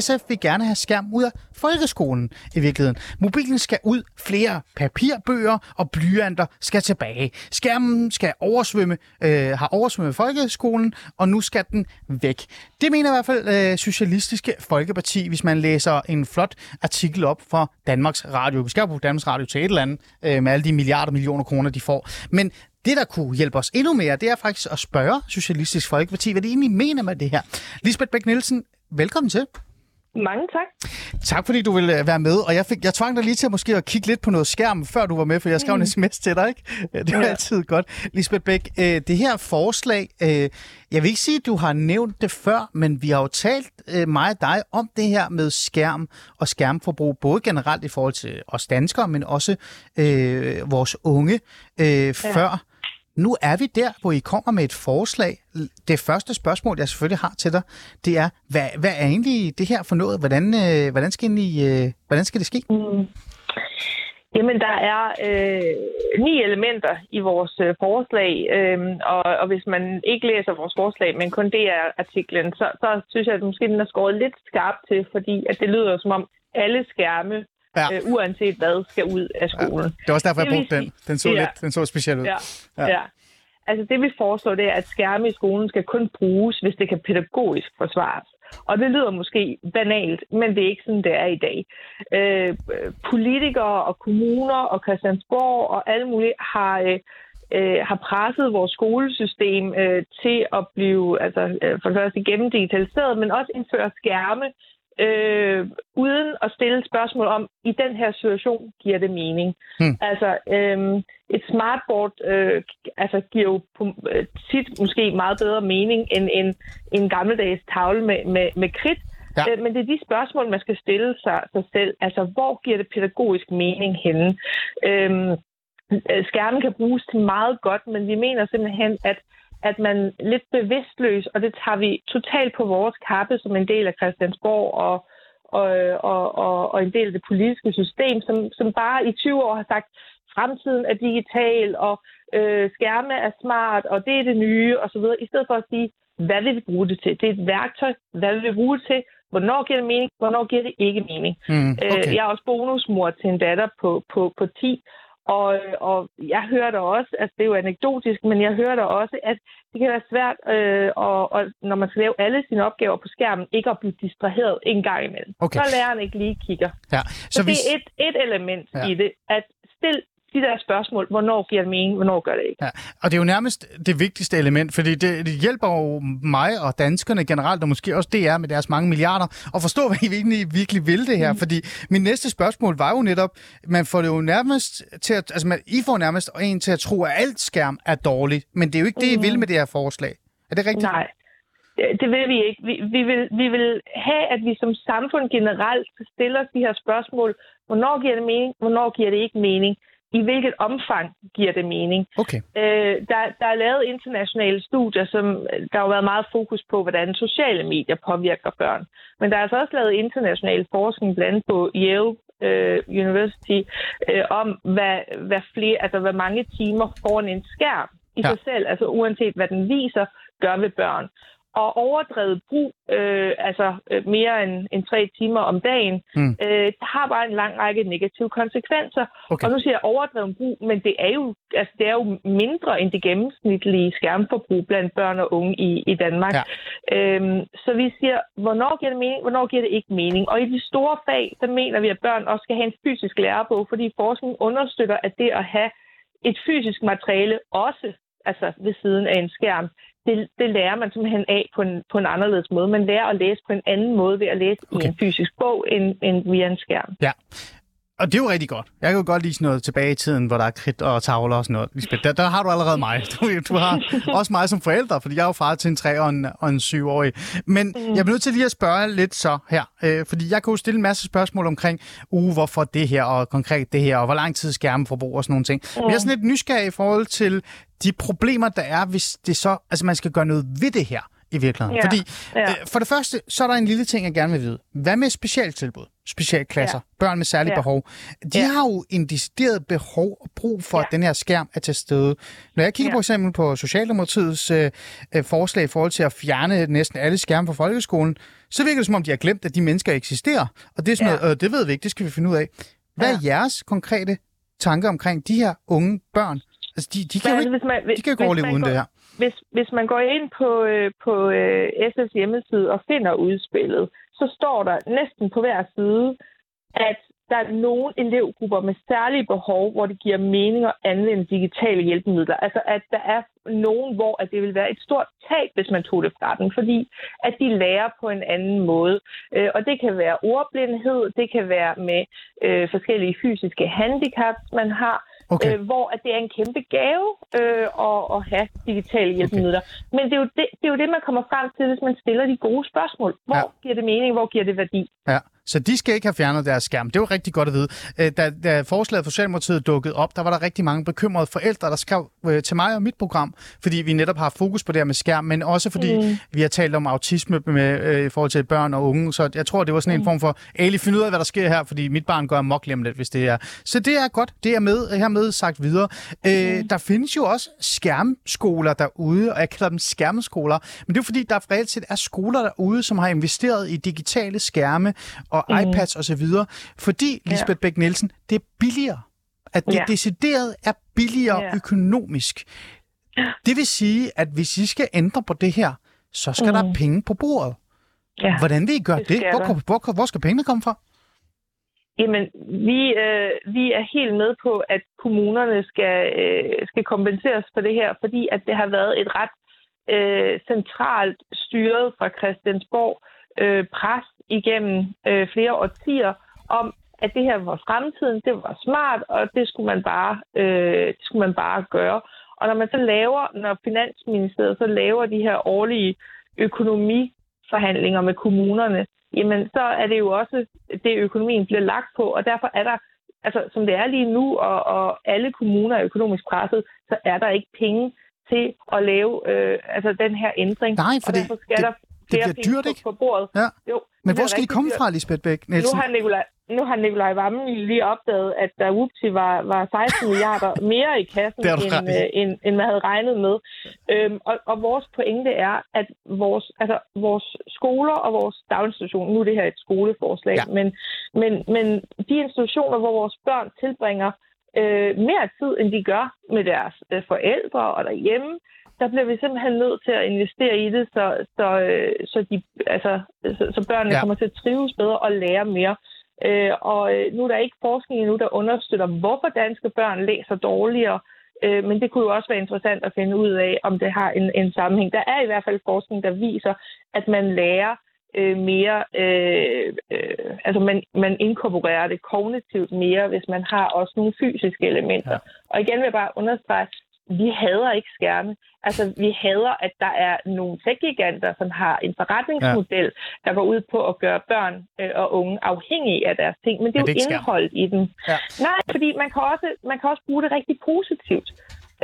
SF vil gerne have skærm ud af folkeskolen i virkeligheden. Mobilen skal ud, flere papirbøger og blyanter skal tilbage. Skærmen skal oversvømme, øh, har oversvømmet folkeskolen, og nu skal den væk. Det mener i hvert fald øh, Socialistiske Folkeparti, hvis man læser en flot artikel op fra Danmarks Radio. Vi skal jo bruge Danmarks Radio til et eller andet, øh, med alle de milliarder millioner kroner, de får. Men det, der kunne hjælpe os endnu mere, det er faktisk at spørge Socialistisk Folkeparti, hvad de egentlig mener med det her. Lisbeth Bæk Nielsen, velkommen til. Mange tak. Tak fordi du ville øh, være med, og jeg, fik, jeg tvang dig lige til at måske at kigge lidt på noget skærm, før du var med, for jeg skrev mm. en sms til dig, ikke? Det var ja. altid godt. Lisbeth Bæk, øh, det her forslag, øh, jeg vil ikke sige, at du har nævnt det før, men vi har jo talt mig og dig om det her med skærm og skærmforbrug, både generelt i forhold til os danskere, men også øh, vores unge øh, ja. før. Nu er vi der, hvor I kommer med et forslag. Det første spørgsmål, jeg selvfølgelig har til dig, det er, hvad, hvad er egentlig det her for noget? Hvordan, øh, hvordan, skal, I, øh, hvordan skal det ske? Mm. Jamen, der er øh, ni elementer i vores øh, forslag, øh, og, og hvis man ikke læser vores forslag, men kun det er artiklen, så, så synes jeg, at måske den er skåret lidt skarpt til, fordi at det lyder som om alle skærme ja. øh, uanset hvad, skal ud af skolen. Ja. Det var også derfor, jeg brugte den. Den så, ja. lidt, den så speciel ud. Ja. Ja. ja. Altså det, vi foreslår, det er, at skærme i skolen skal kun bruges, hvis det kan pædagogisk forsvares. Og det lyder måske banalt, men det er ikke sådan, det er i dag. Øh, politikere og kommuner og Christiansborg og alle mulige har, øh, øh, har presset vores skolesystem øh, til at blive altså, øh, for det første gennemdigitaliseret, men også indføre skærme øh, uden at stille spørgsmål om, i den her situation giver det mening. Hmm. Altså, øh, et smartboard øh, altså, giver jo øh, tit måske meget bedre mening end en, en gammeldags tavle med, med, med kridt. Ja. Øh, men det er de spørgsmål, man skal stille sig, sig selv. Altså, hvor giver det pædagogisk mening henne? Øh, skærmen kan bruges til meget godt, men vi mener simpelthen, at at man lidt bevidstløs, og det tager vi totalt på vores kappe som en del af Christiansborg og, og, og, og, og en del af det politiske system, som, som bare i 20 år har sagt, fremtiden er digital, og øh, skærme er smart, og det er det nye, osv., i stedet for at sige, hvad vil vi bruge det til? Det er et værktøj, hvad vil vi bruge det til? Hvornår giver det mening? Hvornår giver det ikke mening? Mm, okay. øh, jeg er også bonusmor til en datter på, på, på 10, og, og jeg hører da også, altså det er jo anekdotisk, men jeg hører da også, at det kan være svært, øh, og, og når man skal lave alle sine opgaver på skærmen, ikke at blive distraheret en gang imellem. Okay. Så læreren ikke lige kigger. Ja. Så, så det er et, et element ja. i det, at stil de der spørgsmål, hvornår giver det mening, hvornår gør det ikke. Ja, og det er jo nærmest det vigtigste element, fordi det, det hjælper jo mig og danskerne generelt, og måske også DR med deres mange milliarder, at forstå, hvad I virkelig, virkelig vil det her. Mm. Fordi min næste spørgsmål var jo netop, man får det jo nærmest til at, altså man, I får nærmest en til at tro, at alt skærm er dårligt, men det er jo ikke det, I vil mm. med det her forslag. Er det rigtigt? Nej, det vil vi ikke. Vi, vi, vil, vi vil have, at vi som samfund generelt stiller de her spørgsmål. Hvornår giver det mening? Hvornår giver det ikke mening? I hvilket omfang giver det mening. Okay. Øh, der, der er lavet internationale studier, som der har været meget fokus på, hvordan sociale medier påvirker børn. Men der er altså også lavet international forskning, blandt andet på Yale øh, University, øh, om hvad, hvad, flere, altså, hvad mange timer foran en skærm i ja. sig selv, altså uanset hvad den viser, gør ved børn og overdrevet brug, øh, altså øh, mere end, end tre timer om dagen, mm. øh, har bare en lang række negative konsekvenser. Okay. Og nu siger jeg overdrevet brug, men det er jo, altså, det er jo mindre end det gennemsnitlige skærmforbrug blandt børn og unge i, i Danmark. Ja. Øhm, så vi siger, hvornår giver det mening, hvornår giver det ikke mening? Og i de store fag, så mener vi, at børn også skal have en fysisk lærebog, fordi forskning understøtter, at det at have et fysisk materiale også altså ved siden af en skærm, det, det lærer man simpelthen af på en, på en anderledes måde. Man lærer at læse på en anden måde ved at læse okay. i en fysisk bog end, end via en skærm. Ja, og det er jo rigtig godt. Jeg kan jo godt lide sådan noget tilbage i tiden, hvor der er kridt og tavler og sådan noget. Lisbeth, der, der har du allerede mig. Du, du har også mig som forælder, fordi jeg er jo far til en 3- og en, og en 7-årig. Men mm. jeg bliver nødt til lige at spørge lidt så her. Øh, fordi jeg kan jo stille en masse spørgsmål omkring, uh, hvorfor det her, og konkret det her, og hvor lang tid skærmeforbrug og sådan nogle ting. Mm. Men jeg er sådan lidt nysgerrig i forhold til de problemer, der er, hvis det så, altså man skal gøre noget ved det her i virkeligheden. Ja. Fordi ja. Øh, for det første, så er der en lille ting, jeg gerne vil vide. Hvad med specialtilbud? Specialklasser, ja. børn med særlige Ja. behov, de Ja. har jo en decideret behov og brug for, ja. Ja. at den her skærm er til stede. Når jeg kigger ja. Ja. for eksempel på Socialdemokratiets øh, øh, forslag i forhold til at fjerne næsten alle skærme fra folkeskolen, så virker det som om, de har glemt, at de mennesker eksisterer. Og det er sådan Ja. noget, øh, det ved vi ikke, det skal vi finde ud af. Hvad er jeres konkrete tanker omkring de her unge børn? Altså, de, de kan jo Men ikke, hvis man, de kan jo ikke hvis overleve uden går, det her. Hvis, hvis man går ind på, øh, på øh, SS hjemmeside og finder udspillet, så står der næsten på hver side, at der er nogle elevgrupper med særlige behov, hvor det giver mening at anvende digitale hjælpemidler. Altså at der er nogen, hvor at det vil være et stort tab, hvis man tog det fra dem, fordi at de lærer på en anden måde. Øh, og det kan være ordblindhed, det kan være med øh, forskellige fysiske handicaps, man har, Okay. øh, hvor at det er en kæmpe gave øh, at, at have digitale hjælpemidler. Okay. Men det er, jo det, det er jo det, man kommer frem til, hvis man stiller de gode spørgsmål. Hvor Ja. giver det mening? Hvor giver det værdi? Ja, så de skal ikke have fjernet deres skærm. Det var rigtig godt at vide. Øh, Da, da forslaget for Socialdemokratiet dukkede op, der var der rigtig mange bekymrede forældre, der skrev øh, til mig og mit program, fordi vi netop har fokus på det her med skærm, men også fordi mm. vi har talt om autisme med, øh, i forhold til børn og unge. Så jeg tror, det var sådan en form for, Ali, find ud af, hvad der sker her, fordi mit barn går amok lidt, hvis det er. Så det er godt. Det er med, hermed sagt videre. Øh, Der findes jo også skærmskoler derude, og jeg kalder dem skærmskoler, men det er fordi, der reelt set er skoler derude, som har investeret i digitale skærme og mm. iPads osv., fordi, Lisbeth ja. Bæk Nielsen, det er billigere. At det ja. Decideret er billigere ja. Økonomisk. Det vil sige, at hvis I skal ændre på det her, så skal mm. der penge på bordet. Ja. Hvordan vil I gøre det? det Hvor, hvor, hvor, hvor skal pengene komme fra? Jamen, vi, øh, vi er helt med på, at kommunerne skal, øh, skal kompenseres for det her, fordi at det har været et ret øh, centralt styret fra Christiansborg øh, pres igennem øh, flere årtier om, at det her var fremtiden, det var smart, og det skulle man bare, øh, det skulle man bare gøre. Og når man så laver, når Finansministeriet så laver de her årlige økonomiforhandlinger med kommunerne, jamen så er det jo også det, økonomien bliver lagt på, og derfor er der, altså som det er lige nu, og, og alle kommuner er økonomisk presset, så er der ikke penge til at lave øh, altså den her ændring. Nej, for og det- derfor skal det- der det bliver dyrt, på, ikke? på bordet. Ja. Jo, Men hvor skal I komme dyrt. fra, Lisbeth Bæk Nu Nielsen? har Nikolaj, nu har Nikolaj Vammen lige opdaget, at der whoopsie var, var 16 milliarder mere i kassen, har end, øh, end, end man havde regnet med. Øhm, og, og vores pointe er, at vores, altså, vores skoler og vores daginstitutioner, nu er det her et skoleforslag, ja. men, men, men de institutioner, hvor vores børn tilbringer øh, mere tid, end de gør med deres øh, forældre og derhjemme, der bliver vi simpelthen nødt til at investere i det, så, så, øh, så, de, altså, så, så børnene Ja. kommer til at trives bedre og lære mere. Øh, og øh, nu er der ikke forskning endnu, der understøtter, hvorfor danske børn læser dårligere. Øh, men det kunne jo også være interessant at finde ud af, om det har en, en sammenhæng. Der er i hvert fald forskning, der viser, at man lærer øh, mere, øh, øh, altså man, man inkorporerer det kognitivt mere, hvis man har også nogle fysiske elementer. Ja. Og igen vil jeg bare understrege, vi hader ikke skærme. Altså, vi hader, at der er nogle tech-giganter, som har en forretningsmodel, ja. der går ud på at gøre børn øh, og unge afhængige af deres ting. Men det er Men det er jo indholdet i den. Ja. Nej, fordi man kan, også, man kan også bruge det rigtig positivt.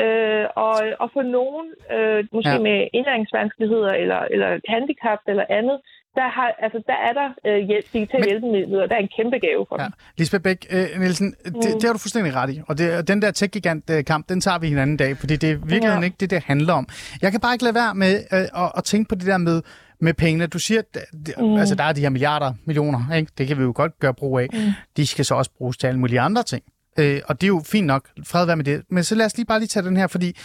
Øh, og, og for nogen, øh, måske ja. med indlæringsvanskeligheder eller, eller handicap eller andet, der, har, altså, der er der øh, hjælp, digitale Men- hjælpemidler, der er en kæmpe gave for Ja. dem. Lisbeth Bæk øh, Nielsen, det, det har du fuldstændig ret i. Og det, den der tech-gigant-kamp, den tager vi en anden dag, fordi det er virkelig ja. Ja. ikke det, det handler om. Jeg kan bare ikke lade være med øh, at, at tænke på det der med, med pengene. Du siger, at det, mm. altså, der er de her milliarder, millioner, ikke? det kan vi jo godt gøre brug af. Mm. De skal så også bruges til alle mulige andre ting. Øh, og det er jo fint nok, fred være med det. Men så lad os lige bare lige tage den her, fordi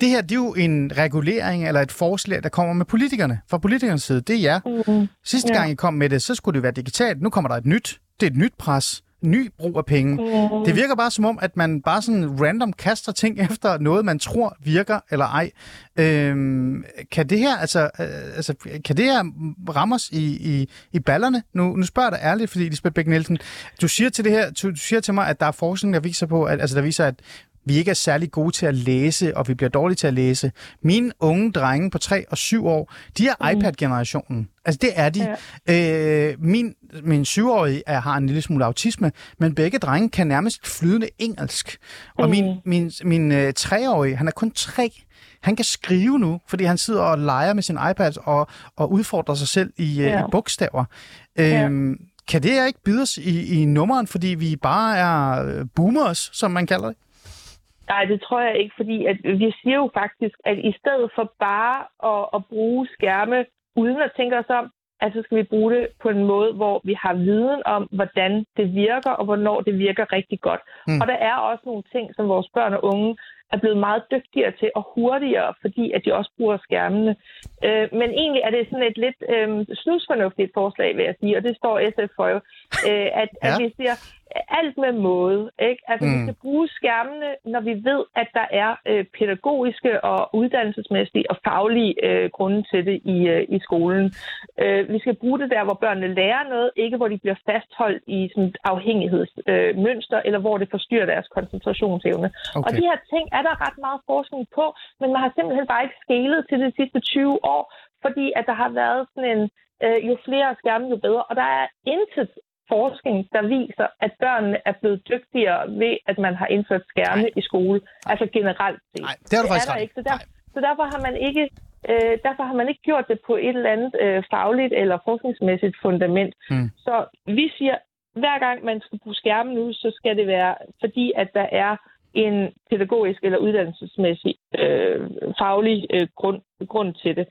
det her, det er jo en regulering eller et forslag, der kommer med politikerne. Fra politikernes side, det er jer. Mm. Sidste Ja. gang I kom med det, så skulle det være digitalt. Nu kommer der et nyt. Det er et nyt pres. Ny brug af penge. Mm. Det virker bare som om, at man bare sådan random kaster ting efter noget, man tror virker eller ej. Øhm, kan det her, altså, øh, altså, kan det her ramme os i, i, i ballerne? Nu, nu spørger jeg dig ærligt, fordi Lisbeth Bæk Nielsen, du siger til det her, du, du siger til mig, at der er forskning, der viser på, at, altså, der viser, at vi ikke er særlig gode til at læse, og vi bliver dårlige til at læse. Mine unge drenge på 3 og 7 år, de er mm. iPad-generationen. Altså, det er de. Ja. Øh, min, min syvårige er, har en lille smule autisme, men begge drenge kan nærmest flydende engelsk. Og min, min, min øh, treårige, han er kun tre. Han kan skrive nu, fordi han sidder og leger med sin iPad og, og udfordrer sig selv i, øh, Ja. i bogstaver. Ja. Øhm, kan det ikke bide os i, i nummeren, fordi vi bare er øh, boomers, som man kalder det? Nej, det tror jeg ikke, fordi at vi siger jo faktisk, at i stedet for bare at, at bruge skærme uden at tænke os om, at så skal vi bruge det på en måde, hvor vi har viden om, hvordan det virker, og hvornår det virker rigtig godt. Mm. Og der er også nogle ting, som vores børn og unge er blevet meget dygtigere til og hurtigere, fordi at de også bruger skærmene. Øh, men egentlig er det sådan et lidt øh, snusfornuftigt forslag, vil jeg sige, og det står SF for jo, øh, at, ja. at vi siger, alt med måde. Ikke? Altså, mm. vi skal bruge skærmene, når vi ved, at der er øh, pædagogiske og uddannelsesmæssige og faglige øh, grunde til det i, øh, i skolen. Øh, vi skal bruge det der, hvor børnene lærer noget, ikke hvor de bliver fastholdt i sådan et afhængighedsmønster, øh, eller hvor det forstyrrer deres koncentrationsevne. Okay. Og de her ting er der ret meget forskning på, men man har simpelthen bare ikke skelet til de sidste 20 år, fordi at der har været sådan en, øh, jo flere skærme, jo bedre. Og der er intet forskning, der viser, at børnene er blevet dygtigere ved, at man har indført skærme Nej. i skole. Altså generelt set. Nej, det er du faktisk er der ikke. Så, der, så derfor har man ikke øh, derfor har man ikke gjort det på et eller andet øh, fagligt eller forskningsmæssigt fundament. Mm. Så vi siger, hver gang man skal bruge skærme nu, så skal det være, fordi at der er en pædagogisk eller uddannelsesmæssig øh, faglig øh, grund, grund til det.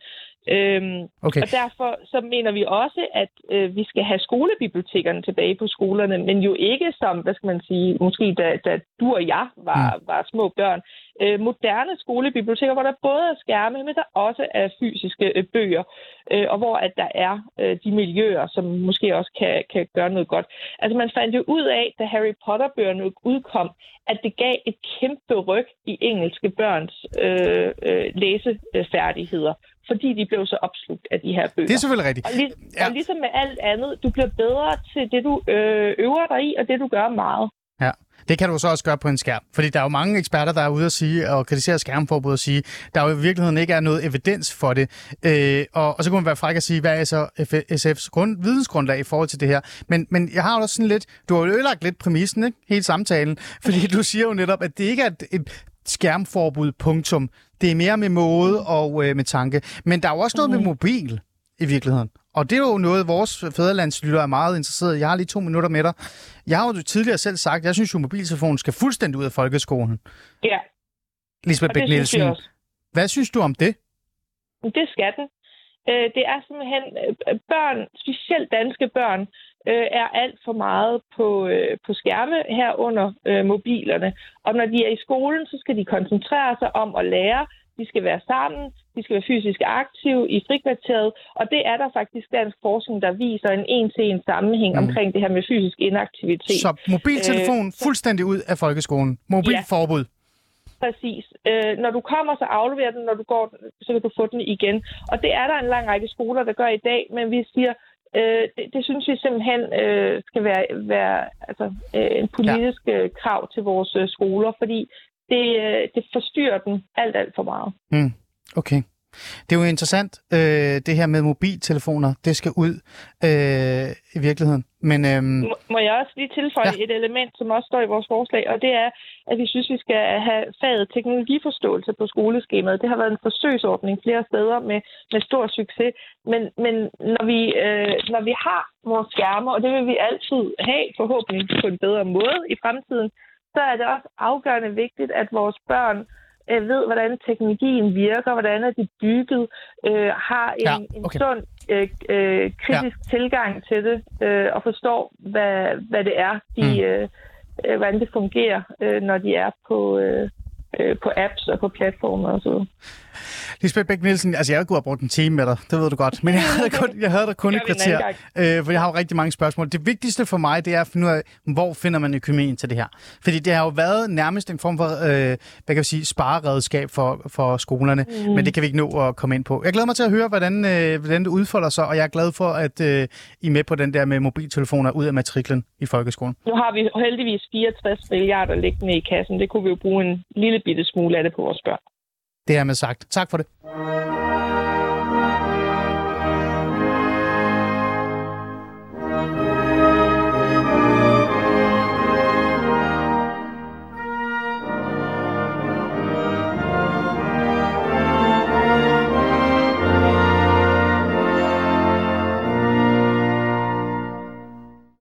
Øhm, okay. Og derfor så mener vi også, at øh, vi skal have skolebibliotekerne tilbage på skolerne, men jo ikke som, hvad skal man sige, måske da, da du og jeg var, mm. var små børn. Øh, moderne skolebiblioteker, hvor der både er skærme, men der også er fysiske øh, bøger, øh, og hvor at der er øh, de miljøer, som måske også kan, kan gøre noget godt. Altså man fandt jo ud af, da Harry Potter-bøgerne udkom, at det gav et kæmpe ryg i engelske børns øh, øh, læsefærdigheder fordi de blev så opslugt af de her bøger. Det er selvfølgelig rigtigt. Og, lig, ja. og ligesom med alt andet, du bliver bedre til det, du øh, øver dig i, og det, du gør meget. Ja. Det kan du så også gøre på en skærm. Fordi der er jo mange eksperter, der er ude at sige og kritisere skærmforbud og sige, der jo i virkeligheden ikke er noget evidens for det. Øh, og, og så kunne man være fræk at sige, hvad er så SF's grund, vidensgrundlag i forhold til det her. Men, men jeg har jo også sådan lidt, du har jo ødelagt lidt præmissen, ikke? hele samtalen, fordi du siger jo netop, at det ikke er et, et skærmforbud, punktum. Det er mere med måde og øh, med tanke. Men der er jo også noget med mm. mobil i virkeligheden. Og det er jo noget, vores fædrelandslytter er meget interesseret i. Jeg har lige to minutter med dig. Jeg har jo tidligere selv sagt, at jeg synes jo, at mobiltelefonen skal fuldstændig ud af folkeskolen. Ja. Lisbeth Bæk Nielsen. Hvad synes du om det? Det skal den. Øh, det er simpelthen øh, børn, specielt danske børn, øh, er alt for meget på, på skærme herunder mobilerne. Og når de er i skolen, så skal de koncentrere sig om at lære. De skal være sammen, de skal være fysisk aktive i frikvarteret, og det er der faktisk dansk forskning, der viser en en-til-en sammenhæng mm. omkring det her med fysisk inaktivitet. Så mobiltelefon øh, fuldstændig ud af folkeskolen. Mobilforbud. Ja. Præcis. Øh, når du kommer, så afleverer den. Når du går, så kan du få den igen. Og det er der en lang række skoler, der gør i dag, men vi siger, øh, det, det synes vi simpelthen øh, skal være, være altså, øh, en politisk ja. Øh, krav til vores øh, skoler, fordi det, øh, det forstyrrer den alt, alt for meget. Mm. Okay. Det er jo interessant, øh, det her med mobiltelefoner. Det skal ud øh, i virkeligheden. Men, øhm... må, må jeg også lige tilføje ja. et element, som også står i vores forslag, og det er, at vi synes, vi skal have faget teknologiforståelse på skoleskemaet. Det har været en forsøgsordning flere steder med, med stor succes. Men, men når, vi, øh, når vi har vores skærme, og det vil vi altid have, forhåbentlig på en bedre måde i fremtiden, så er det også afgørende vigtigt, at vores børn øh, ved, hvordan teknologien virker, hvordan er de bygget, øh, har en, ja, okay. en sund øh, øh, kritisk ja. tilgang til det, øh, og forstår, hvad, hvad det er, de, mm. øh, øh hvordan det fungerer, øh, når de er på, øh, øh, på apps og på platformer og så Lisbeth Bæk Nielsen, altså jeg kunne have brugt en time med dig, det ved du godt, men jeg havde, kun, jeg havde dig kun et kvarter, øh, for jeg har jo rigtig mange spørgsmål. Det vigtigste for mig, det er at finde ud af, hvor finder man økonomien til det her? Fordi det har jo været nærmest en form for, øh, hvad kan jeg sige, spareredskab for, for skolerne, mm. men det kan vi ikke nå at komme ind på. Jeg glæder mig til at høre, hvordan, øh, hvordan det udfolder sig, og jeg er glad for, at øh, I er med på den der med mobiltelefoner ud af matriklen i folkeskolen. Nu har vi heldigvis 64 milliarder liggende i kassen. Det kunne vi jo bruge en lille bitte smule af det på vores børn. Det er med sagt. Tak for det.